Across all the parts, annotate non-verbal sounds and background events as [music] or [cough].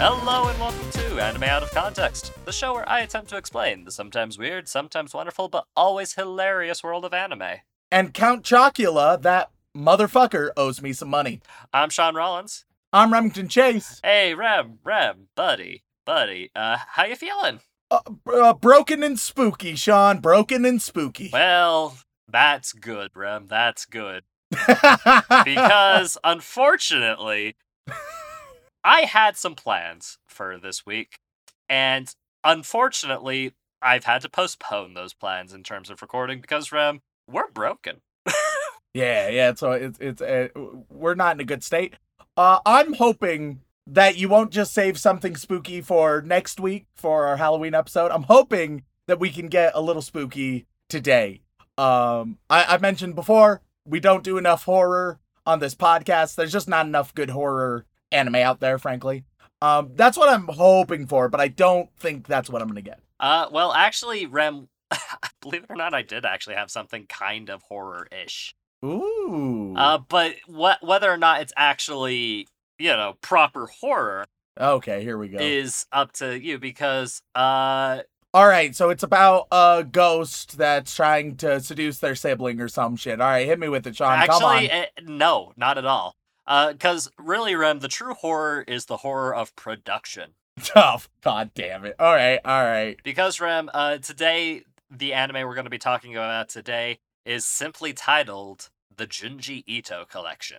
Hello and welcome to Anime Out of Context, the show where I attempt to explain the sometimes weird, sometimes wonderful, but always hilarious world of anime. And Count Chocula, that motherfucker, owes me some money. I'm Sean Rollins. I'm Remington Chase. Hey, Rem, Rem, buddy, buddy, uh, how you feeling? Uh, uh, broken and spooky, Sean. Broken and spooky. [laughs] Well, that's good, Rem, that's good. [laughs] Because, unfortunately, I had some plans for this week, and unfortunately, I've had to postpone those plans in terms of recording because, Rem, we're broken. [laughs] yeah, yeah. So it's it's uh, we're not in a good state. Uh, I'm hoping that you won't just save something spooky for next week for our Halloween episode. I'm hoping that we can get a little spooky today. Um, I, I mentioned before we don't do enough horror on this podcast. There's just not enough good horror anime out there, frankly. Um, that's what I'm hoping for, but I don't think that's what I'm gonna get. Uh, well, actually, Rem, [laughs] believe it or not, I did actually have something kind of horror-ish. Ooh. Uh, but what whether or not it's actually you know proper horror okay, here we go. is up to you because uh All right, so it's about a ghost that's trying to seduce their sibling or some shit. All right, hit me with it, Sean. Come on. actually eh, no, not at all. Uh, because really, Rem, the true horror is the horror of production. [laughs] Oh, God damn it. All right, all right. Because Rem, uh, today the anime we're going to be talking about today is simply titled the Junji Ito Collection.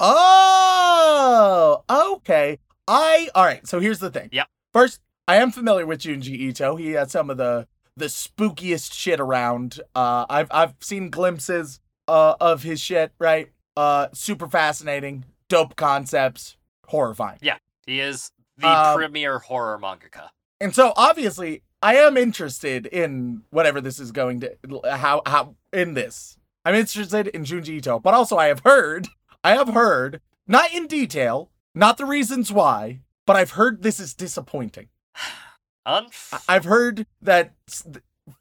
Oh, okay. I all right. So here's the thing. Yep. First, I am familiar with Junji Ito. He has some of the the spookiest shit around. Uh, I've I've seen glimpses uh of his shit. Right. Uh, super fascinating, dope concepts, horrifying. Yeah, he is the Um, premier horror mangaka. And so obviously, I am interested in whatever this is going to how how in this. I'm interested in Junji Ito, but also I have heard, I have heard, not in detail, not the reasons why, but I've heard this is disappointing. [sighs] Unf- I've heard that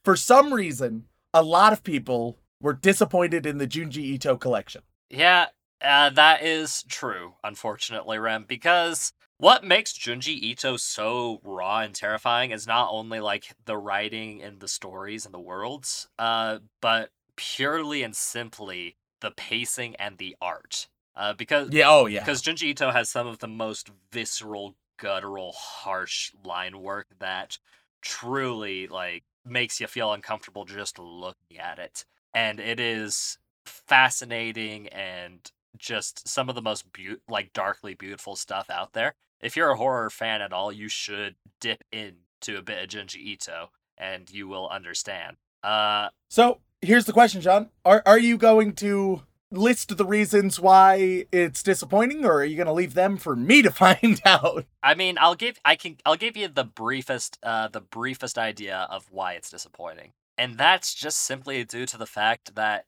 for some reason, a lot of people were disappointed in the Junji Ito collection. Yeah, uh, that is true, unfortunately, Rem, because what makes Junji Ito so raw and terrifying is not only like the writing and the stories and the worlds, uh, but purely and simply the pacing and the art. Uh, because Yeah, oh yeah. because Junji Ito has some of the most visceral, guttural, harsh line work that truly like makes you feel uncomfortable just looking at it. And it is fascinating and just some of the most beau- like darkly beautiful stuff out there. If you're a horror fan at all, you should dip into a bit of Junji Ito and you will understand. Uh So here's the question, John. Are are you going to list the reasons why it's disappointing, or are you gonna leave them for me to [laughs] find out? I mean, I'll give I can I'll give you the briefest uh the briefest idea of why it's disappointing. And that's just simply due to the fact that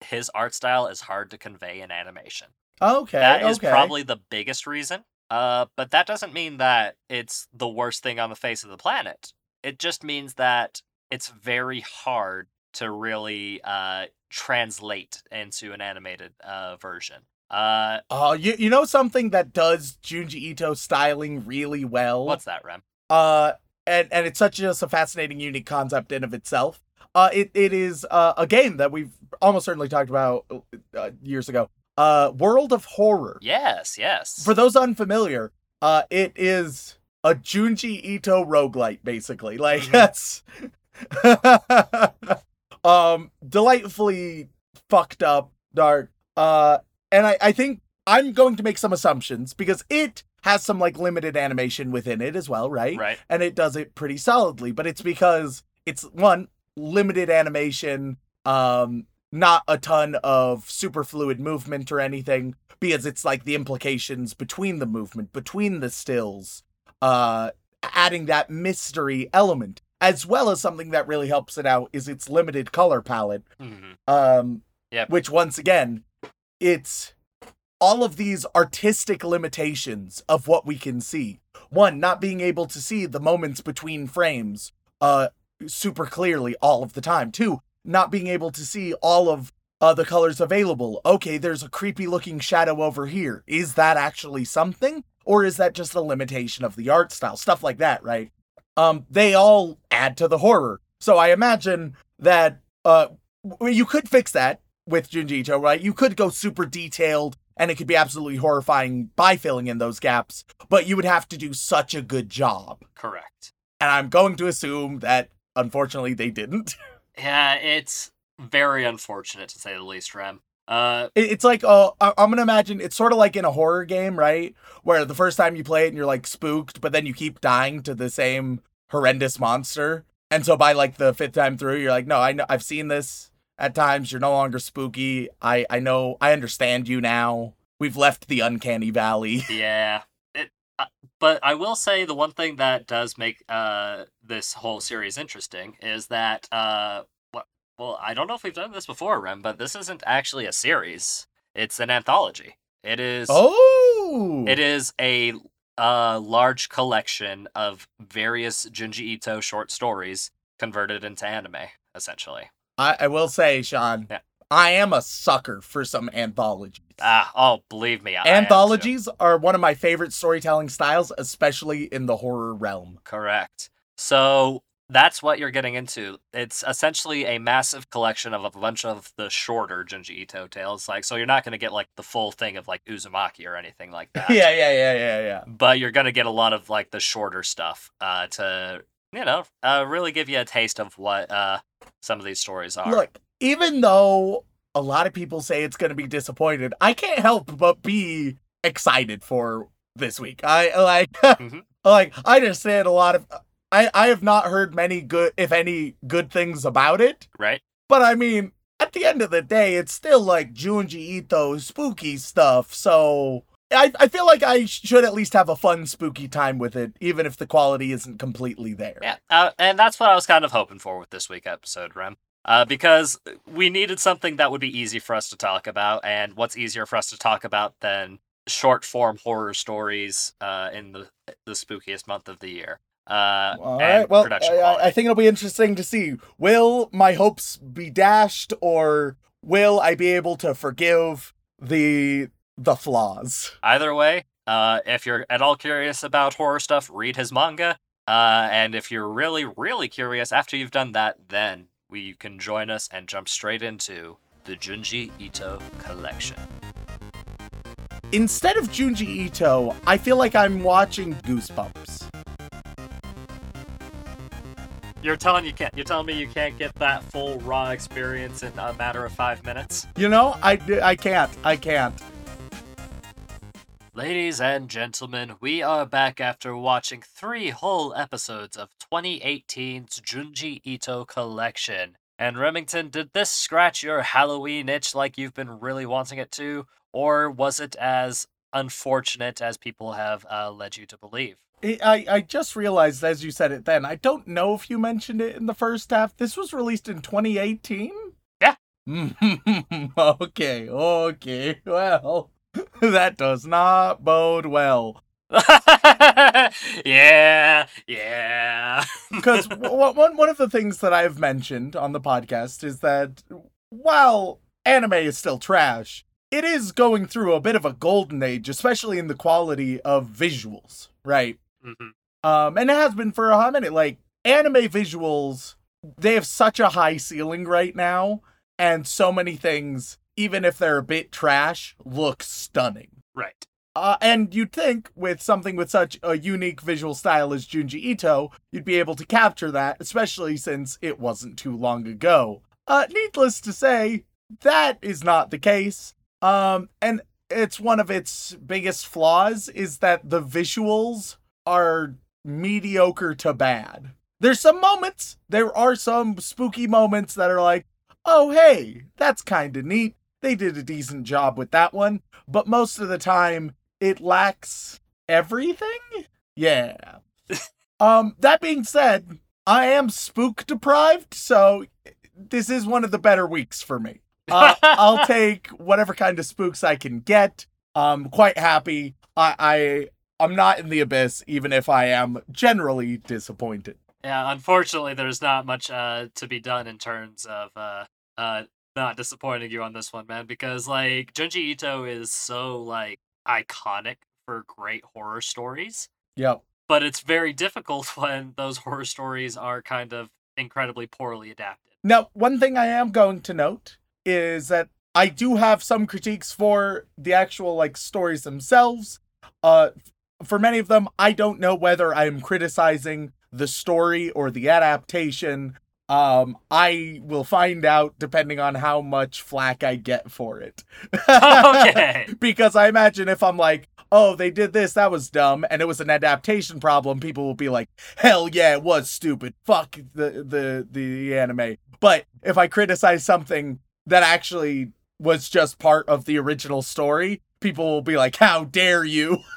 his art style is hard to convey in animation. Okay, That is okay. probably the biggest reason. Uh but that doesn't mean that it's the worst thing on the face of the planet. It just means that it's very hard to really uh translate into an animated uh version. Uh Oh, you you know something that does Junji Ito styling really well. what's that, Rem? uh and and it's such just a fascinating unique concept in of itself uh it, it is uh, a game that we've almost certainly talked about uh, years ago uh world of horror Yes, yes. for those unfamiliar uh it is a junji ito roguelite basically like Mhm. that's [laughs] um delightfully fucked up dark uh and i i think i'm going to make some assumptions because it has some like limited animation within it as well right right. and it does it pretty solidly but it's because it's one limited animation um not a ton of superfluid movement or anything because it's like the implications between the movement, between the stills, uh, adding that mystery element, as well as something that really helps it out is its limited color palette. Mhm. Um, Yep. which once again, it's all of these artistic limitations of what we can see. One, not being able to see the moments between frames, uh, super clearly all of the time. too not being able to see all of uh, the colors available. Okay, there's a creepy looking shadow over here. Is that actually something? Or is that just a limitation of the art style? Stuff like that, right? Um, they all add to the horror. So I imagine that uh, you could fix that with Junji Ito, right? You could go super detailed and it could be absolutely horrifying by filling in those gaps, but you would have to do such a good job. Correct. And I'm going to assume that unfortunately they didn't. [laughs] Yeah, it's very unfortunate to say the least, Rem. Uh, It's like, uh, I- I'm gonna imagine it's sort of like in a horror game, right? Where the first time you play it and you're like spooked, but then you keep dying to the same horrendous monster. And so by like the fifth time through, you're like, no, I know, I've seen this at times. You're no longer spooky. I, I know, I understand you now. We've left the uncanny valley. [laughs] yeah. But I will say the one thing that does make uh this whole series interesting is that uh well I don't know if we've done this before, Rem, but this isn't actually a series. It's an anthology. It is Oh, It is a uh, large collection of various Junji Ito short stories converted into anime, essentially. I, I will say, Sean, Yeah. I am a sucker for some anthologies. Ah, oh, believe me, I. Anthologies are one of my favorite storytelling styles, especially in the horror realm. Correct. So that's what you're getting into. It's essentially a massive collection of a bunch of the shorter Junji Ito tales. Like, so you're not going to get like the full thing of like Uzumaki or anything like [laughs] that. yeah, yeah, yeah, yeah, yeah. But you're going to get a lot of like the shorter stuff uh, to, you know, uh, really give you a taste of what uh, some of these stories are. Look, even though a lot of people say it's going to be disappointed, I can't help but be excited for this week. I like, [laughs] Mhm. like I just said a lot of. I I have not heard many good, if any, good things about it. right? But I mean, at the end of the day, it's still like Junji Ito spooky stuff. So I, I feel like I should at least have a fun spooky time with it, even if the quality isn't completely there. Yeah, uh, and that's what I was kind of hoping for with this week episode, Rem. Uh, because we needed something that would be easy for us to talk about, and what's easier for us to talk about than short form horror stories uh, in the the spookiest month of the year. Uh, All right. Well, production I. I think it'll be interesting to see. Will my hopes be dashed, or will I be able to forgive the the flaws? Either way, uh, if you're at all curious about horror stuff, read his manga. Uh, and if you're really, really curious after you've done that, then we you can join us and jump straight into the Junji Ito collection. Instead of Junji Ito, I feel like I'm watching Goosebumps. You're telling you can't. You're telling me you can't get that full raw experience in a matter of five minutes. You know, I I can't. I can't. Ladies and gentlemen, we are back after watching three whole episodes of 2018's Junji Ito collection. And Remington, did this scratch your Halloween itch like you've been really wanting it to, or was it as unfortunate as people have uh, led you to believe? I, I I just realized as you said it then, I don't know if you mentioned it in the first half. This was released in 2018? Yeah. [laughs] okay, okay. Well, [laughs] that does not bode well. [laughs] yeah, yeah. [laughs] Because one, one of the things that I've mentioned on the podcast is that while anime is still trash, it is going through a bit of a golden age, especially in the quality of visuals, right? Mhm. Um, and it has been for a hot minute. Like anime visuals, they have such a high ceiling right now, and so many things, even if they're a bit trash, look stunning. Right. Uh, and you'd think with something with such a unique visual style as Junji Ito, you'd be able to capture that, especially since it wasn't too long ago. Uh, needless to say, that is not the case. Um, and it's one of its biggest flaws is that the visuals are mediocre to bad. There's some moments, there are some spooky moments that are like, oh, hey, that's kind of neat. They did a decent job with that one. But most of the time, it lacks everything. Yeah. [laughs] um, that being said, I am spook deprived, so this is one of the better weeks for me. Uh, [laughs] I'll take whatever kind of spooks I can get. I'm quite happy. I, I I'm not in the abyss, even if I am generally disappointed. Yeah, unfortunately, there's not much uh, to be done in terms of uh, uh, not disappointing you on this one, man. Because like Junji Ito is so like iconic for great horror stories, Yep. but it's very difficult [laughs] when those horror stories are kind of incredibly poorly adapted. Now, one thing I am going to note is that I do have some critiques for the actual like stories themselves. Uh for many of them, I don't know whether I'm criticizing the story or the adaptation. Um I will find out depending on how much flack I get for it. Okay. [laughs] because I imagine if I'm like, oh, they did this, that was dumb, and it was an adaptation problem, people will be like, hell yeah, it was stupid. Fuck the the the anime. But if I criticize something that actually was just part of the original story, people will be like, how dare you? [laughs]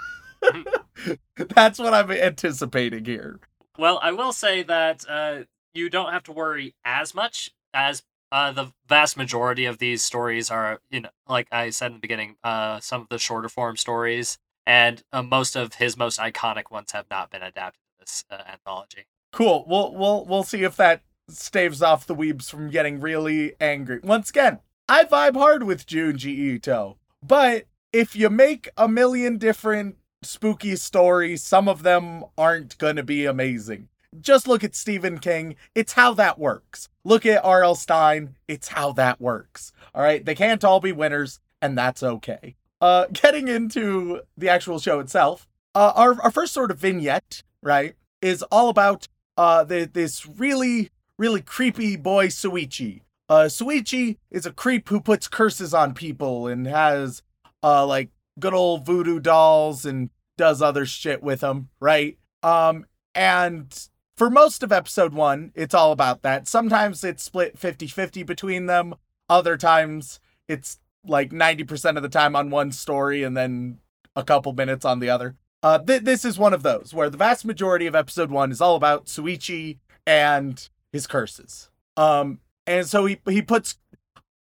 [laughs] That's what I'm anticipating here. Well, I will say that uh, you don't have to worry as much as uh, the vast majority of these stories are, you know, like I said in the beginning, uh, some of the shorter form stories, and uh, most of his most iconic ones have not been adapted to this uh, anthology. Cool. We'll we'll we'll see if that staves off the weebs from getting really angry. Once again, I vibe hard with Junji Ito, but if you make a million different spooky stories, some of them aren't gonna be amazing. Just look at Stephen King. It's how that works. Look at R.L. Stine. It's how that works. All right. They can't all be winners, and that's okay. Uh, [laughs] getting into the actual show itself, uh, our, our first sort of vignette, right, is all about uh, the, this really, really creepy boy, Souichi. Uh, Souichi is a creep who puts curses on people and has, uh, like, good old voodoo dolls and does other shit with them, right? Um, and for most of episode one, it's all about that. Sometimes it's split 50 50 between them, other times it's like 90% of the time on one story and then a couple minutes on the other. Uh, th- this is one of those where the vast majority of episode one is all about Souichi and his curses. Um, and so he he puts.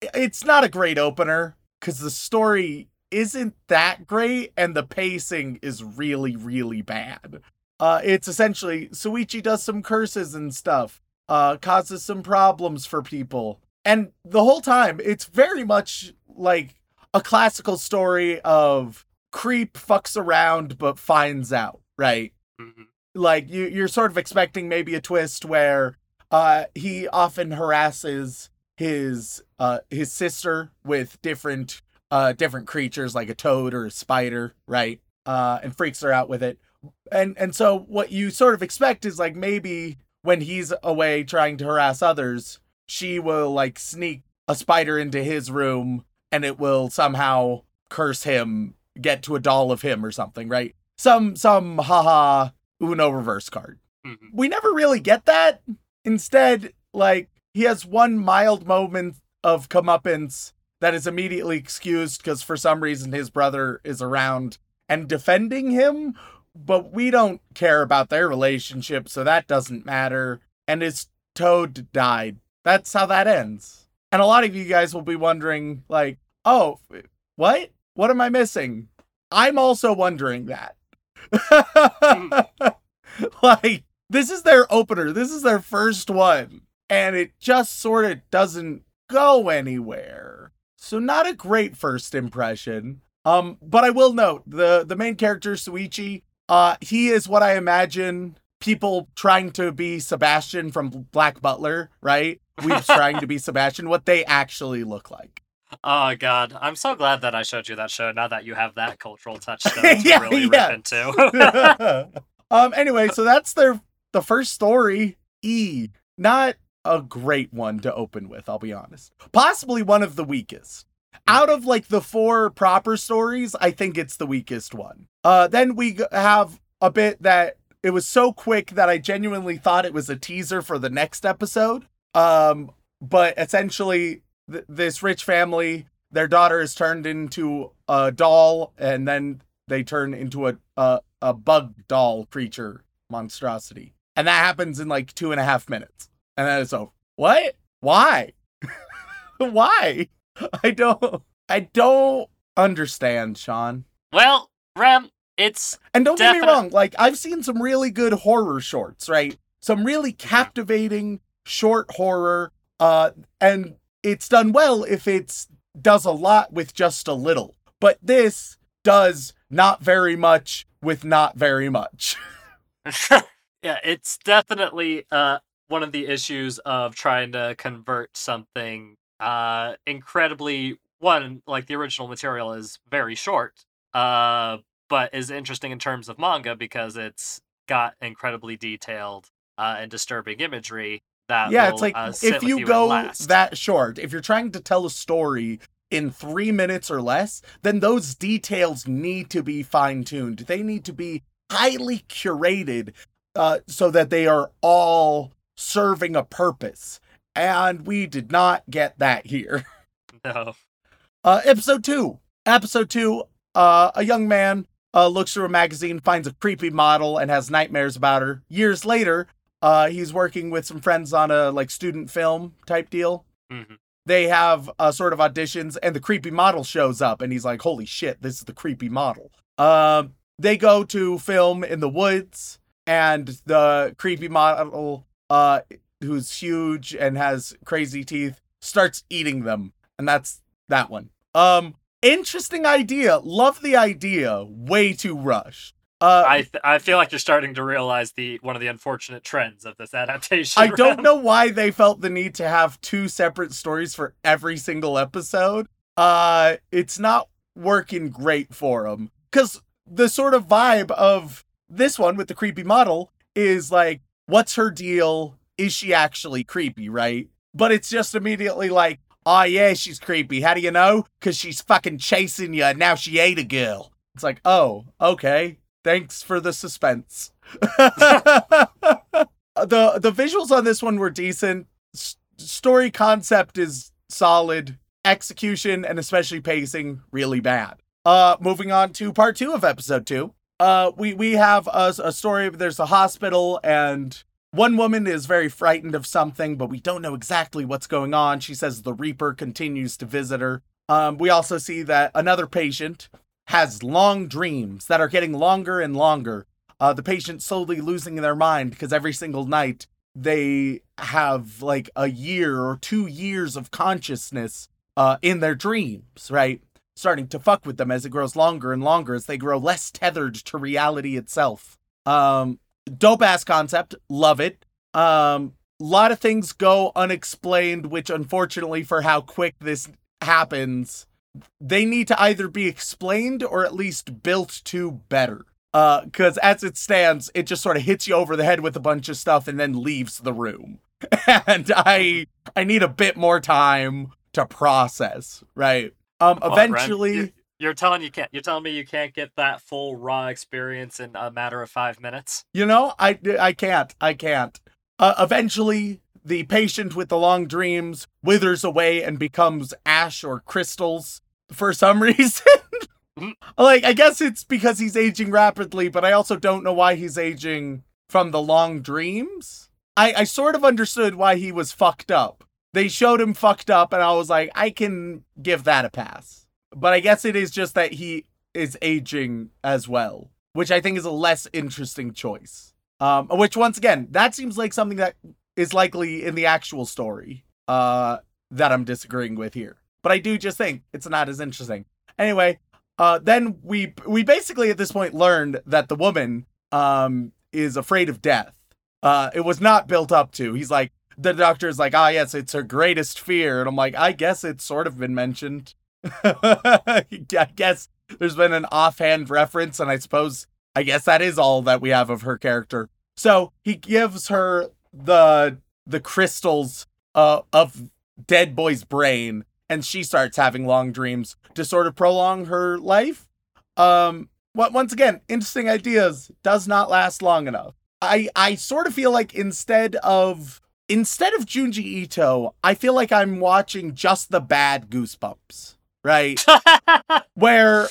It's not a great opener because the story isn't that great and the pacing is really really bad. Uh, it's essentially Souichi does some curses and stuff, uh, causes some problems for people, and the whole time it's very much like a classical story of creep fucks around but finds out, right? Mhm. Like you, you're sort of expecting maybe a twist where uh, he often harasses his uh, his sister with different uh, different creatures like a toad or a spider, right? Uh, and freaks her out with it. And and so what you sort of expect is like maybe when he's away trying to harass others, she will like sneak a spider into his room and it will somehow curse him, get to a doll of him or something, right? Some some haha Uno reverse card. Mhm. We never really get that. Instead, like he has one mild moment of comeuppance that is immediately excused because for some reason his brother is around and defending him, but we don't care about their relationship, so that doesn't matter. And his toad died. That's how that ends. And a lot of you guys will be wondering, like, oh, what? What am I missing? I'm also wondering that. [laughs] like, this is their opener. This is their first one. And it just sort of doesn't go anywhere. So not a great first impression. Um, but I will note the the main character Souichi, uh, he is what I imagine people trying to be Sebastian from Black Butler, right? We're [laughs] trying to be Sebastian, what they actually look like. Oh god, I'm so glad that I showed you that show. Now that you have that cultural touchstone to [laughs] Yeah, really yeah. rip into. [laughs] um anyway, so that's their the first story, E. Not a great one to open with, I'll be honest. Possibly one of the weakest. Out of like the four proper stories, I think it's the weakest one. Uh then we have a bit that it was so quick that I genuinely thought it was a teaser for the next episode. Um but essentially, th- this rich family, their daughter is turned into a doll, and then they turn into a a, a bug doll creature monstrosity, and that happens in like two and a half minutes, and then it's over. What? Why? [laughs] Why? [laughs] I don't. I don't understand, Sean. Well, Rem, it's And don't get me wrong, like I've seen some really good horror shorts, right? Some really captivating short horror, uh, and it's done well if it's does a lot with just a little. But this does not very much with not very much. [laughs] [laughs] yeah, it's definitely uh one of the issues of trying to convert something uh incredibly one like the original material is very short uh but is interesting in terms of manga because it's got incredibly detailed uh and disturbing imagery that yeah, will, it's like uh, if with you go that short, if you're trying to tell a story in three minutes or less, then those details need to be fine tuned. They need to be highly curated uh, so that they are all serving a purpose. And we did not get that here. [laughs] no Uh, episode two. Episode two. Uh, a young man uh, looks through a magazine, finds a creepy model, and has nightmares about her. Years later, uh, he's working with some friends on a like student film type deal. Mhm. They have uh, sort of auditions, and the creepy model shows up, and he's like, "Holy shit, this is the creepy model." Um, they go to film in the woods, and the creepy model, uh, who's huge and has crazy teeth, starts eating them, and that's that one. Um, interesting idea. Love the idea. Way too rushed. Uh, I th- I feel like you're starting to realize the one of the unfortunate trends of this adaptation. I don't [laughs] know why they felt the need to have two separate stories for every single episode. Uh, it's not working great for them because the sort of vibe of this one with the creepy model is like, what's her deal? Is she actually creepy, right? But it's just immediately like, oh yeah, she's creepy. How do you know? Because she's fucking chasing you and now she ate a girl. It's like, oh, okay. Thanks for the suspense. [laughs] the the visuals on this one were decent. S- story concept is solid. Execution and especially pacing really bad. Uh, moving on to part two of episode two. Uh, we we have a, a story. There's a hospital and one woman is very frightened of something, but we don't know exactly what's going on. She says the Reaper continues to visit her. Um, we also see that another patient has long dreams that are getting longer and longer. Uh, the patient slowly losing their mind because every single night they have like a year or two years of consciousness uh, in their dreams, right? Starting to fuck with them as it grows longer and longer as they grow less tethered to reality itself. Um, dope ass concept, love it. Um, a lot of things go unexplained, which unfortunately for how quick this happens, they need to either be explained or at least built to better. Uh, because as it stands, it just sort of hits you over the head with a bunch of stuff and then leaves the room. [laughs] And I I need a bit more time to process, right? Um, eventually, You- You're telling you can't. You're telling me you can't get that full raw experience in a matter of five minutes. You know, I I can't. I can't. Uh, eventually, the patient with the long dreams withers away and becomes ash or crystals for some [laughs] reason. like, I guess it's because he's aging rapidly, but I also don't know why he's aging from the long dreams. I I sort of understood why he was fucked up. They showed him fucked up, and I was like, I can give that a pass. But I guess it is just that he is aging as well, which I think is a less interesting choice. Um, which once again, that seems like something that is likely in the actual story. Uh, that I'm disagreeing with here. But I do just think it's not as interesting. Anyway, uh, then we we basically at this point learned that the woman um is afraid of death. Uh, it was not built up to. He's like the doctor is like, ah, yes, it's her greatest fear, and I'm like, I guess it's sort of been mentioned. [laughs] I guess there's been an offhand reference, and I suppose I guess that is all that we have of her character. So he gives her the the crystals uh, of Dead Boy's brain, and she starts having long dreams to sort of prolong her life. Um, what once again, interesting ideas does not last long enough. I I sort of feel like instead of instead of Junji Ito, I feel like I'm watching just the bad Goosebumps, right? [laughs] Where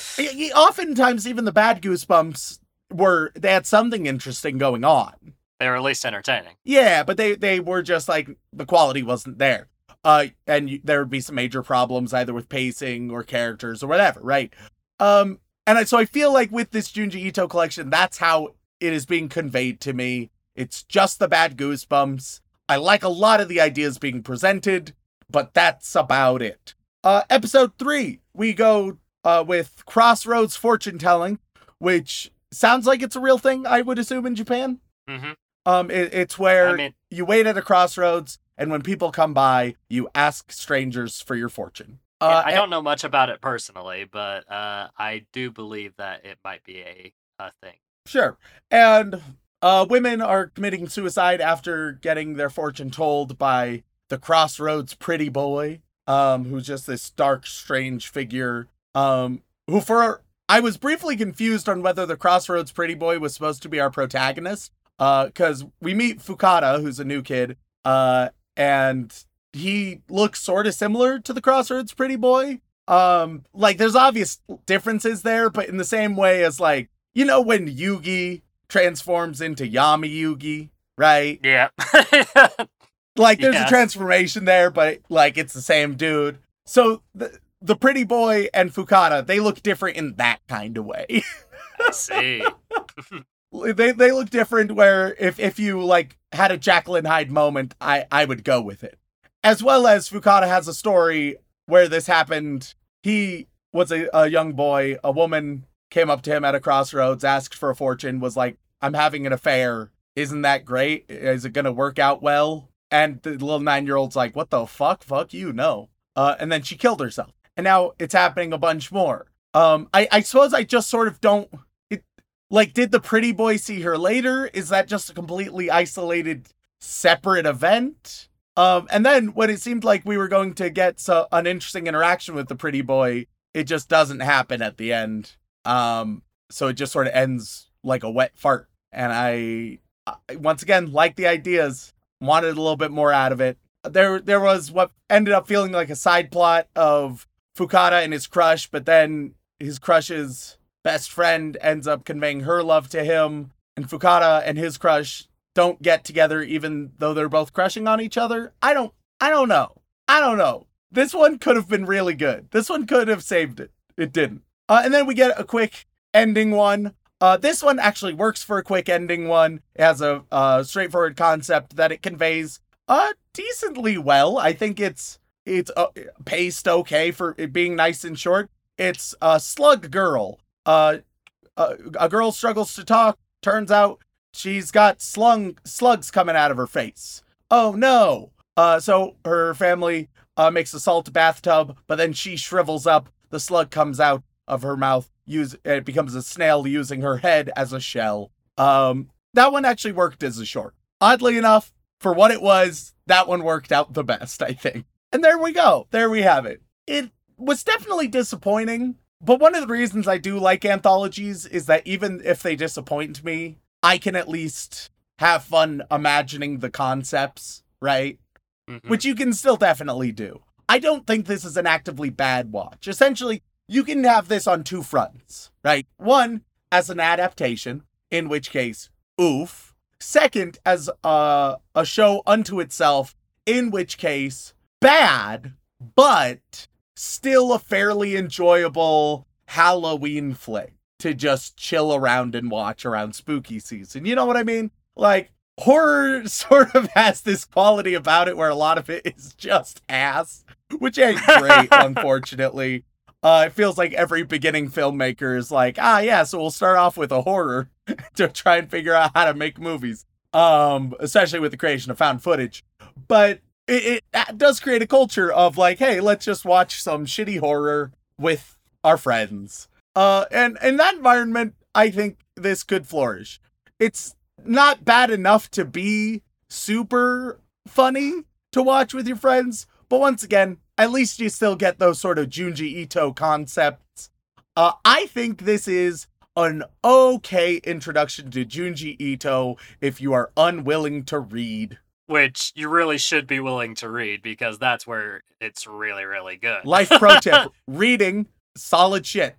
oftentimes even the bad Goosebumps were they had something interesting going on. they were at least entertaining. Yeah, but they they were just like the quality wasn't there. Uh, and you, there would be some major problems either with pacing or characters or whatever, right? Um, and I, so I feel like with this Junji Ito collection, that's how it is being conveyed to me. It's just the bad goosebumps. I like a lot of the ideas being presented, but that's about it. Uh, episode three, we go uh, with Crossroads Fortune Telling, which sounds like it's a real thing. I would assume in Japan. hmm Um, it, it's where I mean, you wait at a crossroads, and when people come by, you ask strangers for your fortune. Uh, I don't know much about it personally, but uh, I do believe that it might be a, a thing. Sure. And uh, women are committing suicide after getting their fortune told by the Crossroads pretty boy, um, who's just this dark, strange figure. Um, who for I was briefly confused on whether the Crossroads pretty boy was supposed to be our protagonist. Uh, because we meet Fukada, who's a new kid, uh, and he looks sort of similar to the Crossroads pretty boy. Um, like there's obvious differences there, but in the same way as like you know when Yugi transforms into Yami Yugi, right? Yeah. [laughs] Like there's a transformation there, but like it's the same dude. So the the pretty boy and Fukada, they look different in that kind of way. I see. [laughs] they they look different where if if you like had a Jekyll and Hyde moment, I I would go with it. As well as Fukada has a story where this happened. He was a, a young boy, a woman came up to him at a crossroads, asked for a fortune, was like, I'm having an affair. Isn't that great? Is it gonna work out well? And the little nine year old's like, What the fuck? Fuck you, no. Uh, and then she killed herself. And now it's happening a bunch more. Um, I, I suppose I just sort of don't like, did the pretty boy see her later? Is that just a completely isolated, separate event? Um, and then when it seemed like we were going to get so, an interesting interaction with the pretty boy, it just doesn't happen at the end. Um, so it just sort of ends like a wet fart. And I, I once again, like the ideas, wanted a little bit more out of it. There, there was what ended up feeling like a side plot of Fukada and his crush, but then his crush's best friend ends up conveying her love to him, and Fukada and his crush don't get together even though they're both crushing on each other. I don't I don't know. I don't know. This one could have been really good. This one could have saved it. It didn't. Uh, and then we get a quick ending one. Uh, this one actually works for a quick ending one. It has a uh, straightforward concept that it conveys uh decently well. I think it's it's uh, paced okay for it being nice and short. It's a slug girl. Uh, a, a girl struggles to talk. Turns out she's got slung slugs coming out of her face. Oh no! Uh, so her family uh, makes a salt bathtub, but then she shrivels up. The slug comes out of her mouth. Use it becomes a snail using her head as a shell. Um, that one actually worked as a short. Oddly enough, for what it was, that one worked out the best, I think. And there we go. There we have it. It was definitely disappointing, but one of the reasons I do like anthologies is that even if they disappoint me, I can at least have fun imagining the concepts, right? Mhm. Which you can still definitely do. I don't think this is an actively bad watch. Essentially, you can have this on two fronts, right? One, as an adaptation, in which case, oof. Second, as a, a show unto itself, in which case, bad, but still a fairly enjoyable Halloween flick to just chill around and watch around spooky season. You know what I mean? Like, horror [laughs] sort of has this quality about it where a lot of it is just ass, which ain't great, [laughs] unfortunately. Uh, it feels like every beginning filmmaker is like, ah, yeah, so we'll start off with a horror [laughs] to try and figure out how to make movies. Um, especially with the creation of found footage. But it, it does create a culture of like, hey, let's just watch some shitty horror with our friends. Uh, and in that environment, I think this could flourish. It's not bad enough to be super funny to watch with your friends, but once again, at least you still get those sort of Junji Ito concepts. Uh, I think this is an okay introduction to Junji Ito if you are unwilling to read. which you really should be willing to read because that's where it's really, really good. Life pro tip: [laughs] reading solid shit.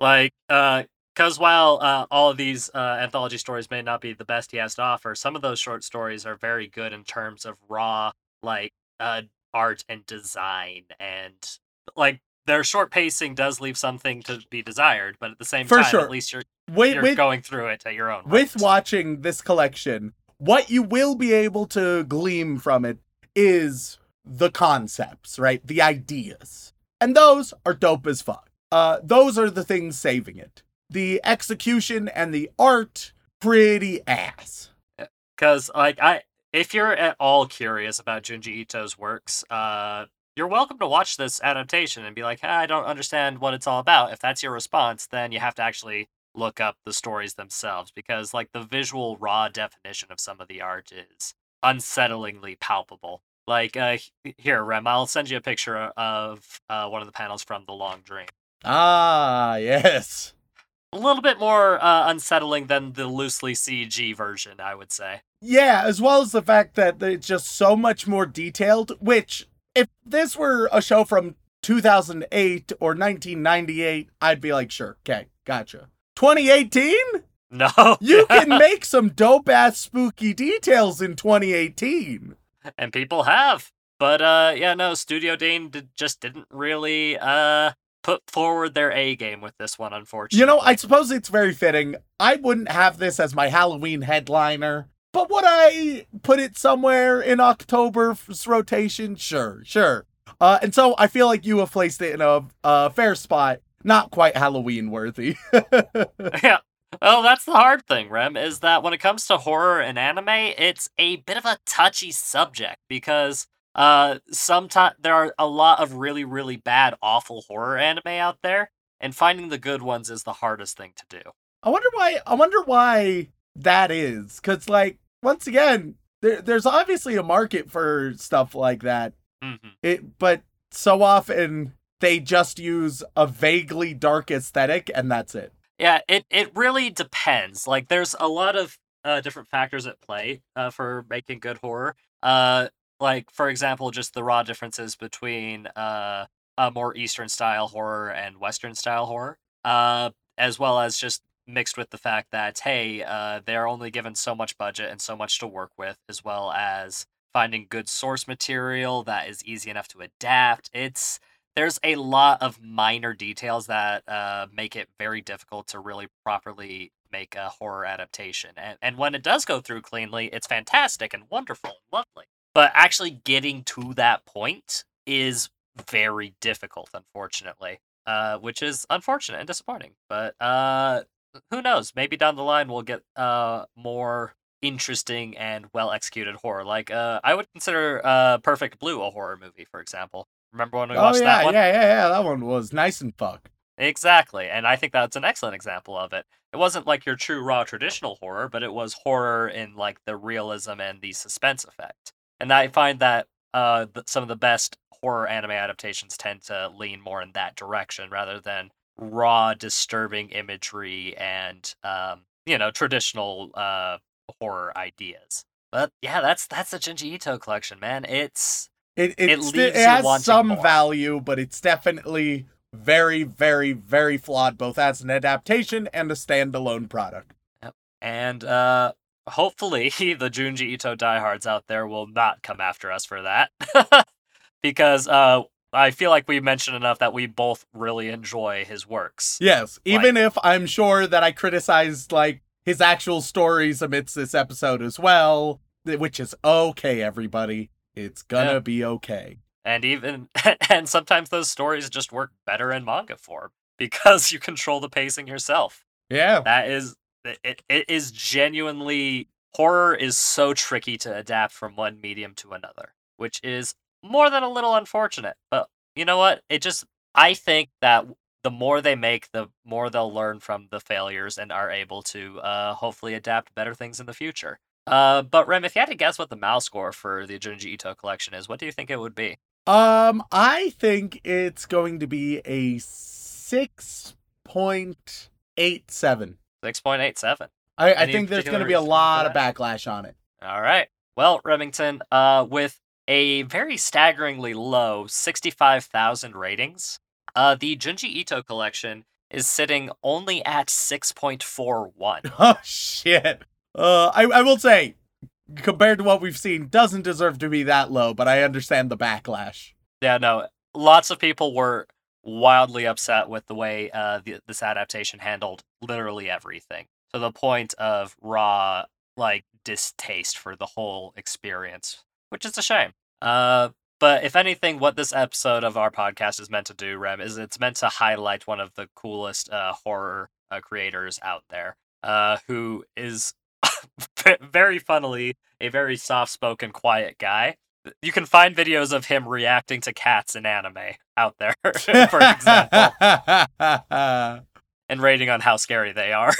Like, uh, because while uh, all of these uh, anthology stories may not be the best he has to offer, some of those short stories are very good in terms of raw, like, uh, art and design. And, like, their short pacing does leave something to be desired, but at the same For time, sure. at least you're, With, you're with, going through it at your own with rate. watching this collection, what you will be able to glean from it is the concepts, right? The ideas. And those are dope as fuck. Uh, those are the things saving it. The execution and the art, pretty ass. Because, like, I. If you're at all curious about Junji Ito's works, uh, you're welcome to watch this adaptation and be like, "Ah, I don't understand what it's all about. If that's your response, then you have to actually look up the stories themselves because, like, the visual raw definition of some of the art is unsettlingly palpable. Like, uh, here, Rem, I'll send you a picture of uh, one of the panels from The Long Dream. Ah, yes. A little bit more uh, unsettling than the loosely CG version, I would say. Yeah, as well as the fact that it's just so much more detailed, which, if this were a show from 2008 or 1998, I'd be like, sure, okay, gotcha. 2018? No, You [laughs] can make some dope ass spooky details in 2018. and people have but uh yeah no Studio Deen did, just didn't really uh put forward their a game with this one unfortunately You know, I suppose it's very fitting. I wouldn't have this as my Halloween headliner, but would I put it somewhere in October's rotation? Sure, sure. Uh, and so I feel like you have placed it in a, a fair spot, not quite Halloween worthy. [laughs] [laughs] yeah well that's the hard thing rem is that when it comes to horror and anime it's a bit of a touchy subject because uh sometimes there are a lot of really really bad awful horror anime out there and finding the good ones is the hardest thing to do I wonder why. I wonder why that is. Cause like once again, there, there's obviously a market for stuff like that. hmm It, but so often they just use a vaguely dark aesthetic, and that's it. Yeah, it, it really depends. Like, there's a lot of uh, different factors at play uh, for making good horror. Uh, like, for example, just the raw differences between uh, a more Eastern style horror and Western style horror, uh, as well as just mixed with the fact that, hey, uh, they're only given so much budget and so much to work with, as well as finding good source material that is easy enough to adapt. It's there's a lot of minor details that uh, make it very difficult to really properly make a horror adaptation. And, and when it does go through cleanly, it's fantastic and wonderful and lovely. But actually getting to that point is very difficult, unfortunately, uh, which is unfortunate and disappointing. But uh, who knows? Maybe down the line we'll get uh, more interesting and well executed horror. Like uh, I would consider uh, Perfect Blue a horror movie, for example. Remember when we Oh watched yeah, that one? yeah, yeah, yeah. That one was nice and fuck. Exactly, and I think that's an excellent example of it. It wasn't like your true raw traditional horror, but it was horror in like the realism and the suspense effect. And I find that uh, some of the best horror anime adaptations tend to lean more in that direction rather than raw, disturbing imagery and um, you know traditional uh, horror ideas. But yeah, that's that's the Junji Ito collection, man. It's It it, It it has some more. value, but it's definitely very, very, very flawed, both as an adaptation and a standalone product. Yep. And uh hopefully [laughs] the Junji Ito diehards out there will not come after us for that. [laughs] because uh I feel like we mentioned enough that we both really enjoy his works. Yes, even if I'm sure that I criticized like his actual stories amidst this episode as well, which is okay, everybody. It's gonna Yeah. be okay. And even [laughs] and sometimes those stories just work better in manga form because you control the pacing yourself. Yeah. That is it, it is genuinely horror is so tricky to adapt from one medium to another, which is more than a little unfortunate. But you know what? It just I think that the more they make, the more they'll learn from the failures and are able to uh, hopefully adapt better things in the future. Uh, but Rem, if you had to guess what the mouse score for the Junji Ito collection is, what do you think it would be? Um, I think it's going to be a six point eight seven. Six point eight seven. I, I think there's going to be a lot of backlash on it. All right. Well, Remington, uh, with a very staggeringly low 65,000 ratings, uh, the Junji Ito collection is sitting only at 6.41. [laughs] Oh shit. Uh, I I will say, compared to what we've seen, doesn't deserve to be that low, but I understand the backlash. Yeah, no, lots of people were wildly upset with the way uh, the, this adaptation handled literally everything to the point of raw like distaste for the whole experience, which is a shame. Uh, but if anything, what this episode of our podcast is meant to do, Rem, is it's meant to highlight one of the coolest uh, horror uh, creators out there, uh, who is [laughs] very funnily a very soft-spoken, quiet guy. You can find videos of him reacting to cats in anime out there, [laughs] for example, [laughs] and rating on how scary they are.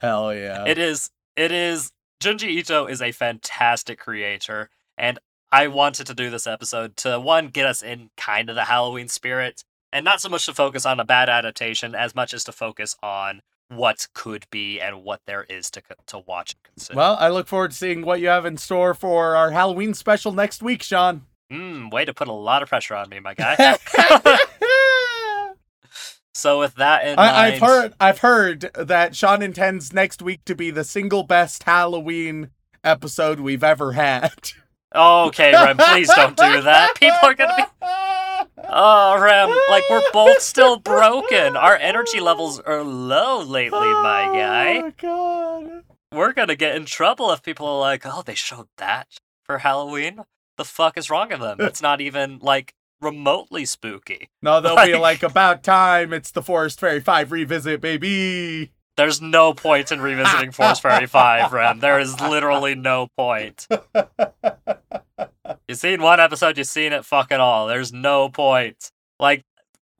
Hell [laughs] yeah. It is. It is. Junji Ito is a fantastic creator, and I wanted to do this episode to one get us in kind of the Halloween spirit, and not so much to focus on a bad adaptation as much as to focus on what could be and what there is to to watch and consider. well, I look forward to seeing what you have in store for our Halloween special next week, Sean. Hmm, way to put a lot of pressure on me, my guy. [laughs] [laughs] so with that in mind, I, I've heard I've heard that Sean intends next week to be the single best Halloween episode we've ever had. Okay, Rem, please don't do that. People are gonna be. [laughs] Oh, Rem, like we're both still broken. Our energy levels are low lately, my guy. Oh god. We're gonna get in trouble if people are like, "Oh, they showed that for Halloween." The fuck is wrong with them? It's not even like remotely spooky. No, they'll be Like- like about time. It's the Forest Fairy Five revisit, baby. There's no point in revisiting Forest Fairy 5, Rem. There is literally no point. [laughs] You've seen one episode, you've seen it fucking all. There's no point. Like,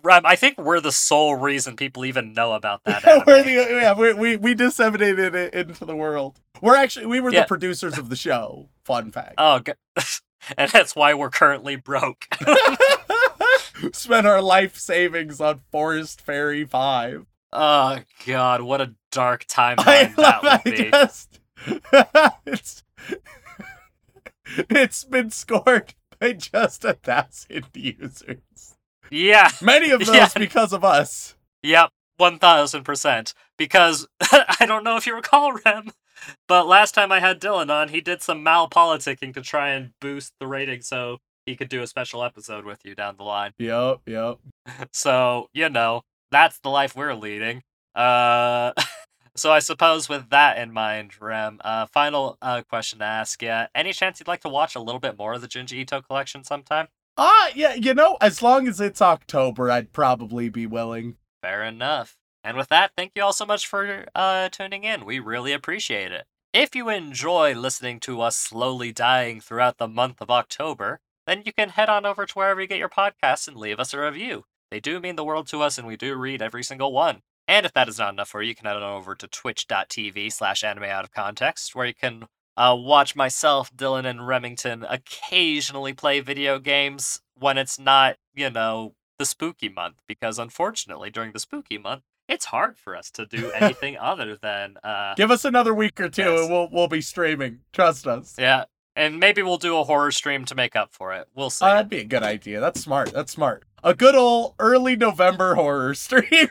I think we're the sole reason people even know about that. [laughs] Anime. we're the, yeah, we, we we disseminated it into the world. We're actually we were Yeah. the producers of the show. Fun fact. Oh, [laughs] and that's why we're currently broke. [laughs] Spent our life savings on Forest Fairy Five. oh, God, what a dark I timeline that love. would I be. just. it's. [laughs] It's been scored by just a thousand [laughs] users. Yeah, Many of [laughs] those Yeah. because of us. Yep, one thousand percent. Because I don't know if you recall, Rem, but last time I had Dylan on, he did some malpoliticking to try and boost the rating so he could do a special episode with you down the line. Yep, yep. So you know that's the life we're leading. Uh, so I suppose with that in mind, Rem, uh, final uh, question to ask you: Any chance you'd like to watch a little bit more of the Junji Ito collection sometime? Ah, yeah, you know, as long as it's October, I'd probably be willing. Fair enough. And with that, thank you all so much for uh, tuning in. We really appreciate it. If you enjoy listening to us slowly dying throughout the month of October, then you can head on over to wherever you get your podcasts and leave us a review. They do mean the world to us, and we do read every single one. And if that is not enough for you, you can head on over to twitch.tv slash anime out of context, where you can uh, watch myself, Dylan, and Remington occasionally play video games when it's not, you know, the spooky month. Because unfortunately, during the spooky month, it's hard for us to do [laughs] anything other than, uh, Give us another week or two Yes. and we'll we'll be streaming. Trust us. yeah. And maybe we'll do a horror stream to make up for it. We'll see. Oh, that'd be a good idea. That's smart. That's smart. A good old early November horror [laughs] stream.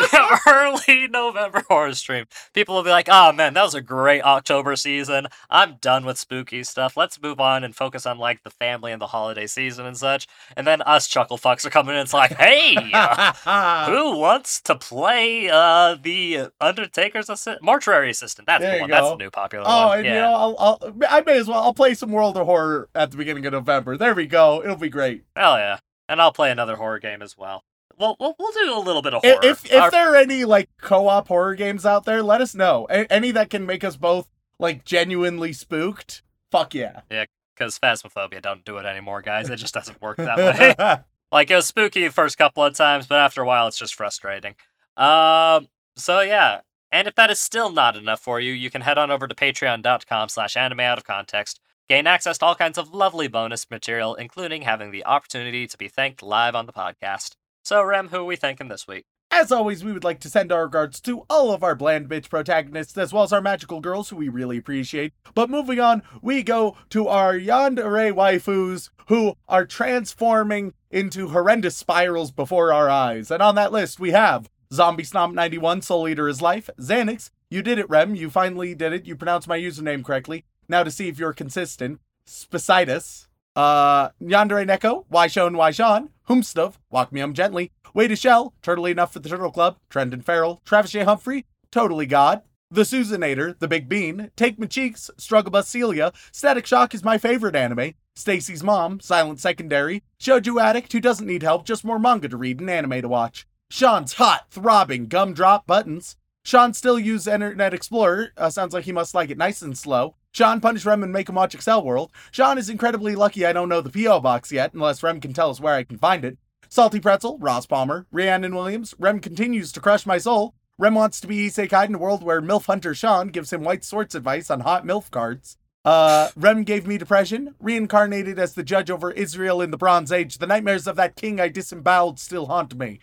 [laughs] early November horror stream. People will be like, "Oh man, that was a great October season. I'm done with spooky stuff. Let's move on and focus on like the family and the holiday season and such." And then us chuckle fucks are coming in. It's like, "Hey, uh, [laughs] who wants to play uh the Undertaker's assistant, mortuary assistant? That's There the one. That's go. the new popular Oh, one. and yeah. you know, I'll, I'll, I may as well. I'll play some World of Horror at the beginning of November. There we go. It'll be great. Hell yeah. And I'll play another horror game as well. We'll we'll, we'll do a little bit of horror. If if Our- there are any like co-op horror games out there, let us know. A- any that can make us both like genuinely spooked. Fuck yeah. yeah. because phasmophobia don't do it anymore, guys. It just doesn't work that way. [laughs] like it was spooky the first couple of times, but after a while, it's just frustrating. Um. So yeah, and if that is still not enough for you, you can head on over to Patreon.com/slash Anime Out of Context. Gain access to all kinds of lovely bonus material, including having the opportunity to be thanked live on the podcast. So, Rem, who are we thanking this week? As always, we would like to send our regards to all of our bland bitch protagonists, as well as our magical girls, who we really appreciate. But moving on, we go to our yandere waifus, who are transforming into horrendous spirals before our eyes. And on that list, we have Zombie Stomp 91, Soul Eater is Life, Xanax, you did it, Rem, you finally did it, you pronounced my username correctly. Now to see if you're consistent, Spicitus, uh, Yandere Neko, Why Shone, Why Sean, Humstov, Walk Me Um Gently, Way to Shell, Turtle Enough for the Turtle Club, Trendon Farrell, Travis J. Humphrey, Totally God, The Susanator, The Big Bean, Take My Cheeks, Struggle Bus Celia, Static Shock is my favorite anime, Stacy's Mom, Silent Secondary, Shoujo Addict who doesn't need help, just more manga to read and anime to watch, Sean's hot, throbbing gumdrop buttons, Sean still use Internet Explorer, uh, sounds like he must like it nice and slow, Sean punish Rem and make him watch Accel World. Sean is incredibly lucky I don't know the P.O. box yet, unless Rem can tell us where I can find it. Salty Pretzel, Ross Palmer, Rhiannon Williams, Rem continues to crush my soul. Rem wants to be isekai in a world where MILF Hunter Sean gives him white swords advice on hot MILF cards. Uh, Rem gave me depression, reincarnated as the judge over Israel in the Bronze Age. The nightmares of that king I disemboweled still haunt me.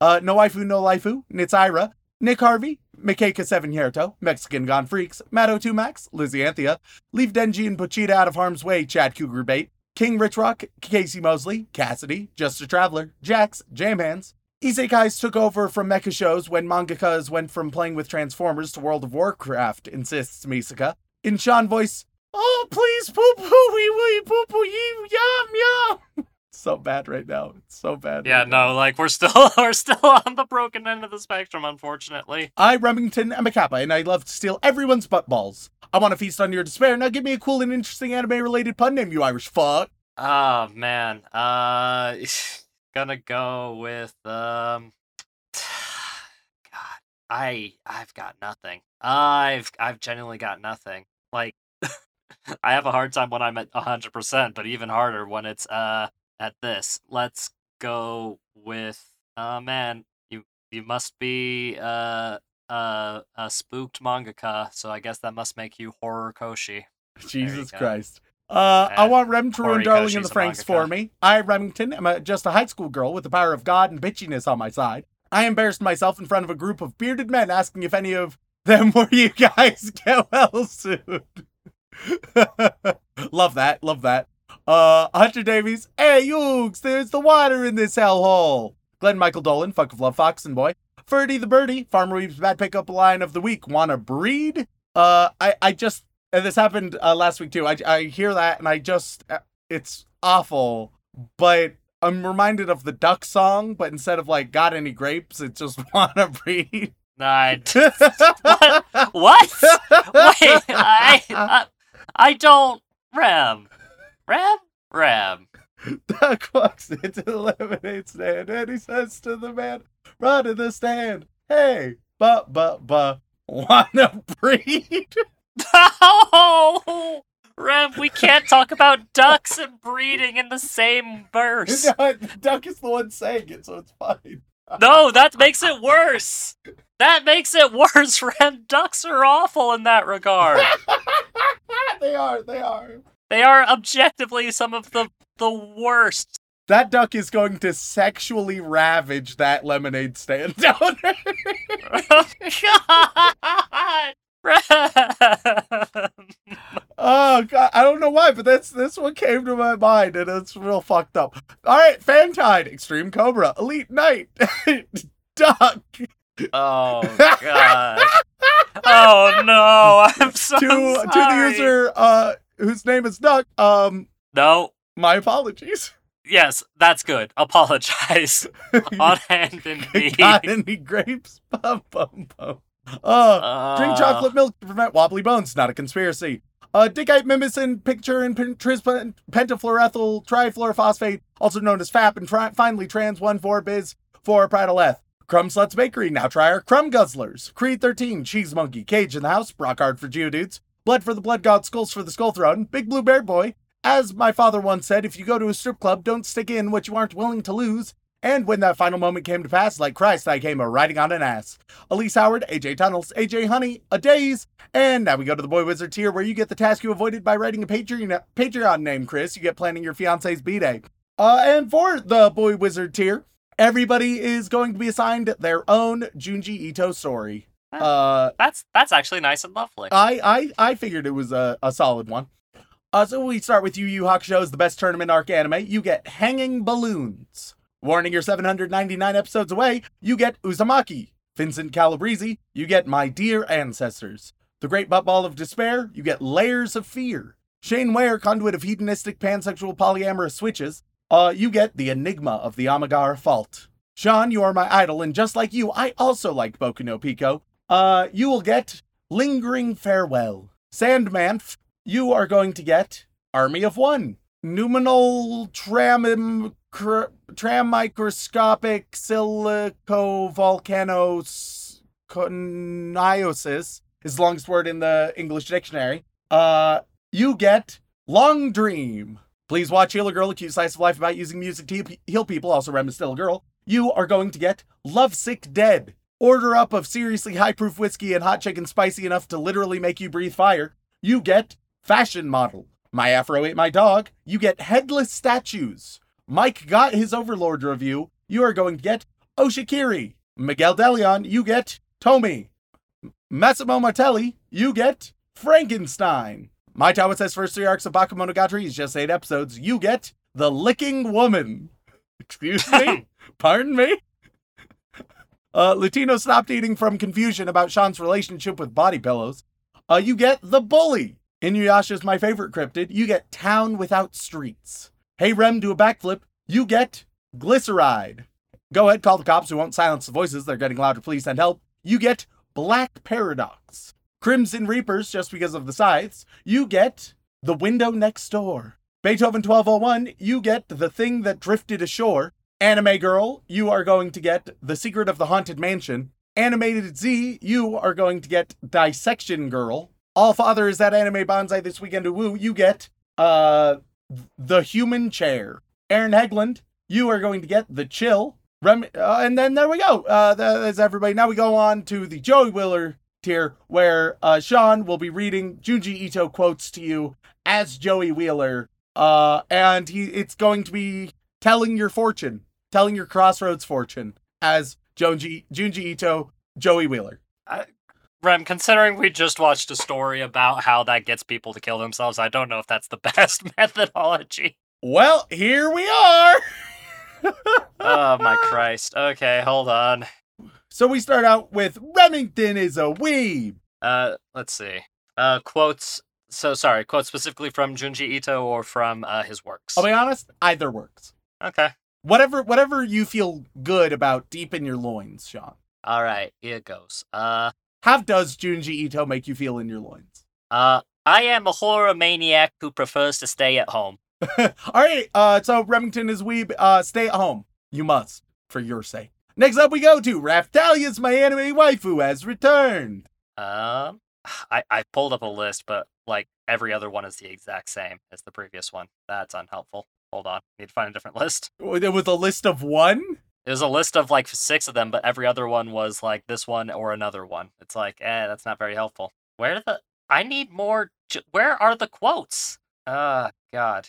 Uh, no waifu, no lifu, Nitsaira, Nick Harvey, Mikeka Seven Mexican Gone Freaks, Mato 2 Max, Lizzie Anthea, Leave Denji and Pochita out of harm's way, Chad Cougar Bait, King Rich Rock, Casey Mosley, Cassidy, Just a Traveler, Jax, Jamhands. Isekais took over from mecha shows when mangakas went from playing with Transformers to World of Warcraft, insists Misaka. In Sean voice, Oh, please, poo poo, wee wee, poo poo, yee, yum, yum. So bad right now. It's so bad. Yeah, right now. no, like we're still [laughs] we're still on the broken end of the spectrum, unfortunately. I, Remington, am a kappa, and I love to steal everyone's butt balls. I want to feast on your despair. Now give me a cool and interesting anime-related pun name, you Irish fuck. Oh man, uh, [laughs] gonna go with um. [sighs] God, I I've got nothing. I've I've genuinely got nothing. Like, [laughs] I have a hard time when I'm at hundred percent, but even harder when it's uh at this. Let's go with uh man, you you must be uh uh a spooked mangaka, so I guess that must make you horror koshi. Jesus. Christ. Uh, I want Rem to ruin Darling in the Franxx for me. I, Remington, am a, just a high school girl with the power of God and bitchiness on my side. I embarrassed myself in front of a group of bearded men asking if any of them [laughs] were you guys get well soon. [laughs] love that, love that. Uh, Hunter Davies, hey, Yugs, there's the water in this hellhole. Glenn Michael Dolan, fuck of love, Fox and Boy. Ferdy the Birdie, Farmer Weave's bad pickup line of the week. Wanna breed? Uh, I, I just, and this happened uh, last week too. I, I hear that and I just, uh, it's awful, but I'm reminded of the duck song, but instead of like, got any grapes, it's just [laughs] wanna breed. I [laughs] what? What? [laughs] Wait, I, I I don't Ram. Ram? Ram. Duck walks into the lemonade stand and he says to the man, run to the stand, hey, but, but, but, wanna breed? [laughs] No! Ram, we can't talk about ducks and breeding in the same verse. [laughs] No, the duck is the one saying it, so it's fine. [laughs] No, that makes it worse. That makes it worse, Ram. Ducks are awful in that regard. they are, they are. They are objectively some of the the worst. That duck is going to sexually ravage that lemonade stand owner. God. Ram. oh god, I don't know why, but that's this one came to my mind and it's real fucked up. All right, Fantide, Extreme Cobra, Elite Knight, [laughs] Duck. Oh [laughs] god. Oh no, I'm so to sorry. to the user uh whose name is Duck, um No. my apologies. [laughs] Yes, that's good. Apologize. [laughs] On hand indeed. Got any grapes? [laughs] Bum bum bum. Uh, drink Uh, chocolate milk to prevent wobbly bones. Not a conspiracy. Uh, Dickite mimicin picture and pen- tris- pentafluorethyl trifluorophosphate, also known as FAP, and tri- finally trans 1,4 biz for Pratoleth. Crumb Sluts Bakery, now try our Crumb Guzzlers. Creed 13, Cheese Monkey, Cage in the House, Brockhard for Geodudes, Blood for the Blood God, Skulls for the Skull Throne, Big Blue Bear Boy. As my father once said, if you go to a strip club, don't stick in what you aren't willing to lose. And when that final moment came to pass, like Christ, I came a riding on an ass. Elise Howard, AJ Tunnels, AJ Honey, a days. And now we go to the Boy Wizard tier where you get the task you avoided by writing a Patreon, Patreon name, Chris. You get planning your fiance's B-day. Uh, and for the Boy Wizard tier, everybody is going to be assigned their own Junji Ito story. Uh, That's that's actually nice and lovely. I I I figured it was a, a solid one. Uh, so we start with Yu Yu Hakusho is the best tournament arc anime. You get Hanging Balloons. Warning, you're 799 episodes away. You get Uzumaki. Vincent Calabrese. You get My Dear Ancestors. The Great Butt Ball of Despair. You get Layers of Fear. Shane Ware, conduit of hedonistic pansexual polyamorous switches. Uh, you get The Enigma of the Amigara Fault. Sean, you are my idol, and just like you, I also like Boku no Pico. Uh, you will get Lingering Farewell. Sandman, you are going to get Army of One. Numinal tram, tram microscopic silico volcanos coniosis is the longest word in the English dictionary. Uh, you get Long Dream. Please watch Healer Girl, a cute slice of life about using music to heal people, also Rem is still a girl. You are going to get Lovesick Dead. Order up of seriously high proof whiskey and hot chicken spicy enough to literally make you breathe fire. You get Fashion Model. My Afro Ate My Dog. You get Headless Statues. Mike got his Overlord review. You are going to get Oshikiri. Miguel Delion, you get Tomie. Massimo Martelli, you get Frankenstein. My Tower says first three arcs of Bakemonogatari is just eight episodes. You get The Licking Woman. [laughs] Excuse me? [laughs] Pardon me? Uh, Latino stopped eating from confusion about Sean's relationship with body pillows. Uh, you get The Bully. Inuyasha's my favorite cryptid. You get Town Without Streets. Hey Rem, do a backflip. You get Glyceride. Go ahead, call the cops who won't silence the voices. They're getting louder. Please send help. You get Black Paradox. Crimson Reapers, just because of the scythes. You get The Window Next Door. Beethoven 1201, you get The Thing That Drifted Ashore. Anime Girl, you are going to get The Secret of the Haunted Mansion. Animated Z, you are going to get Dissection Girl. All Father is that anime bonsai this weekend to woo. You get uh The Human Chair. Aaron Hegland, you are going to get The Chill. Rem- uh, and then there we go. Uh, that is everybody. Now we go on to the Joey Wheeler tier, where uh, Sean will be reading Junji Ito quotes to you as Joey Wheeler, uh, and he it's going to be telling your fortune, telling your crossroads fortune as Junji Junji Ito, Joey Wheeler. Rem, considering we just watched a story about how that gets people to kill themselves, I don't know if that's the [laughs] best methodology. Well, here we are. [laughs] Oh my Christ. Okay, hold on. So we start out with Remington is a weeb. Uh, let's see. Uh, quotes. So sorry, quotes specifically from Junji Ito or from uh, his works. I'll be honest, either works. Okay. Whatever, whatever you feel good about deep in your loins, Sean. All right. Here goes. Uh, How does Junji Ito make you feel in your loins? uh, I am a horror maniac who prefers to stay at home. [laughs] All right, uh, so Remington is weeb. Uh, stay at home. You must, for your sake. Next up, we go to Raphtalia's My Anime Waifu has returned. Um, I I pulled up a list, but like every other one is the exact same as the previous one. That's unhelpful. Hold on, need to find a different list. [laughs] There was a list of one. There's a list of like six of them, but every other one was like this one or another one. It's like, eh, that's not very helpful. Where are the? I need more. Where are the quotes? Uh, God.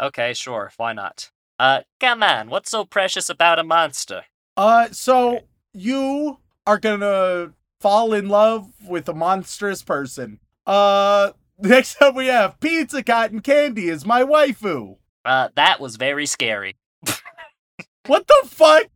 Okay, sure. Why not? Uh, come on. What's so precious about a monster? Uh, so you are gonna fall in love with a monstrous person. Uh, next up we have Pizza Cotton Candy is my waifu. Uh, that was very scary. What the fuck?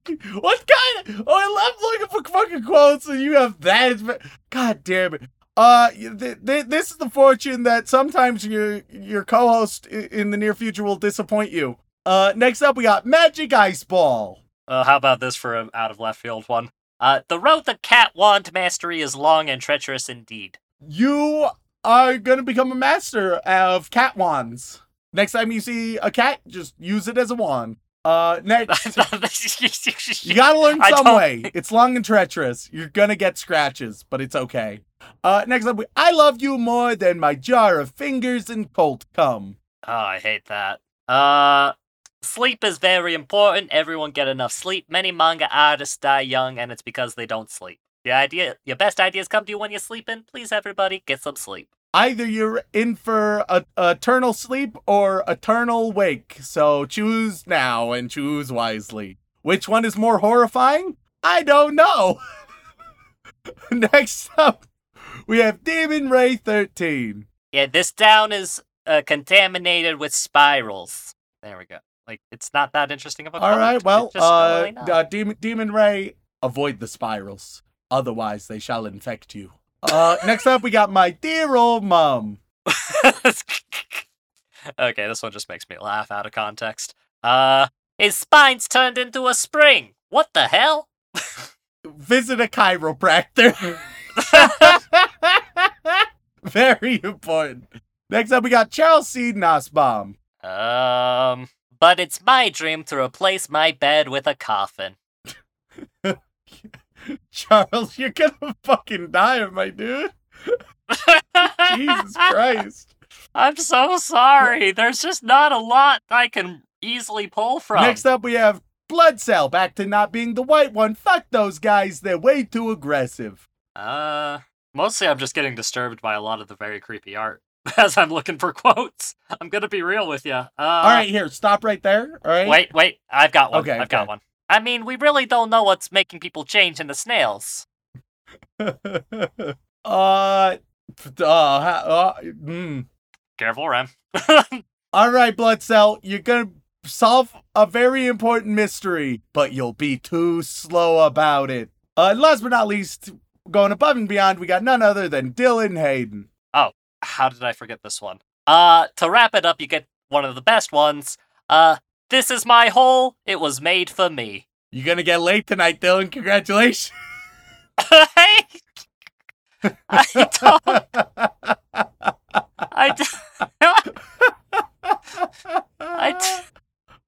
What kind? Of, oh, I love looking for fucking quotes, and you have that. God damn it. Uh, th- th- this is the fortune that sometimes your your co-host i- in the near future will disappoint you. Uh, next up we got Magic Ice Ball. Uh, how about this for an out of left field one? Uh, the road to cat wand mastery is long and treacherous indeed. You are gonna become a master of cat wands. Next time you see a cat, just use it as a wand. Uh, next. [laughs] You gotta learn some way. It's long and treacherous. You're gonna get scratches, but it's okay. Uh, next up, we, I love you more than my jar of fingers and colt cum. Oh, I hate that. Uh, sleep is very important. Everyone get enough sleep. Many manga artists die young, and it's because they don't sleep. The idea, your best ideas come to you when you're sleeping. Please, everybody, get some sleep. Either you're in for a, eternal sleep or eternal wake. So choose now and choose wisely. Which one is more horrifying? I don't know. [laughs] Next up, we have Demon Ray 13. Yeah, this town is uh, contaminated with spirals. There we go. Like it's not that interesting of a All right, well, uh, really uh, Demon, Demon Ray, avoid the spirals. Otherwise, they shall infect you. Uh, next up, we got my dear old mom. [laughs] okay, this one just makes me laugh out of context. Uh, his spine's turned into a spring. What the hell? [laughs] Visit a chiropractor. [laughs] Very important. Next up, we got Charles C. Nussbaum. Um, but it's my dream to replace my bed with a coffin. [laughs] Charles, you're gonna fucking die, of my dude. [laughs] Jesus Christ. I'm so sorry. There's just not a lot I can easily pull from. Next up, we have Blood Cell, back to not being the white one. Fuck those guys, they're way too aggressive. Uh, mostly I'm just getting disturbed by a lot of the very creepy art [laughs] as I'm looking for quotes. I'm gonna be real with you. Uh, All right, here, stop right there. All right. Wait, wait. I've got one. Okay, I've got one. I mean, we really don't know what's making people change in the snails. [laughs] uh, uh, uh, mm. Careful, Rem. [laughs] All right, Blood Cell, you're gonna solve a very important mystery, but you'll be too slow about it. Uh, last but not least, going above and beyond, we got none other than Dylan Hayden. Oh, how did I forget this one? Uh, to wrap it up, you get one of the best ones. Uh, this is my hole. It was made for me. You're gonna get late tonight, Dylan. Congratulations. [laughs] I don't. I don't. I [laughs]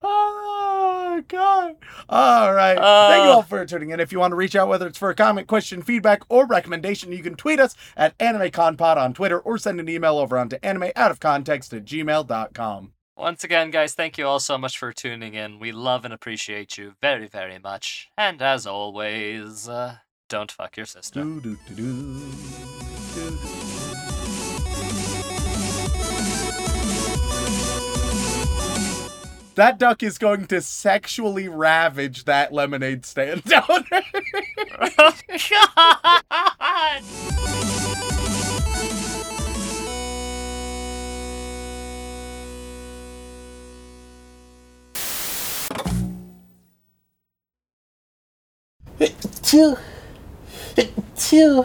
Oh God! All right. Thank you Uh. all for tuning in. If you want to reach out, whether it's for a comment, question, feedback, or recommendation, you can tweet us at AnimeConPod on Twitter or send an email over onto animeoutofcontext at gmail.com. Once again, guys, thank you all so much for tuning in. We love and appreciate you very, very much. And as always, uh, don't fuck your sister. Do, do, do. That duck is going to sexually ravage that lemonade stand [laughs] down there. [laughs] God! Two, two.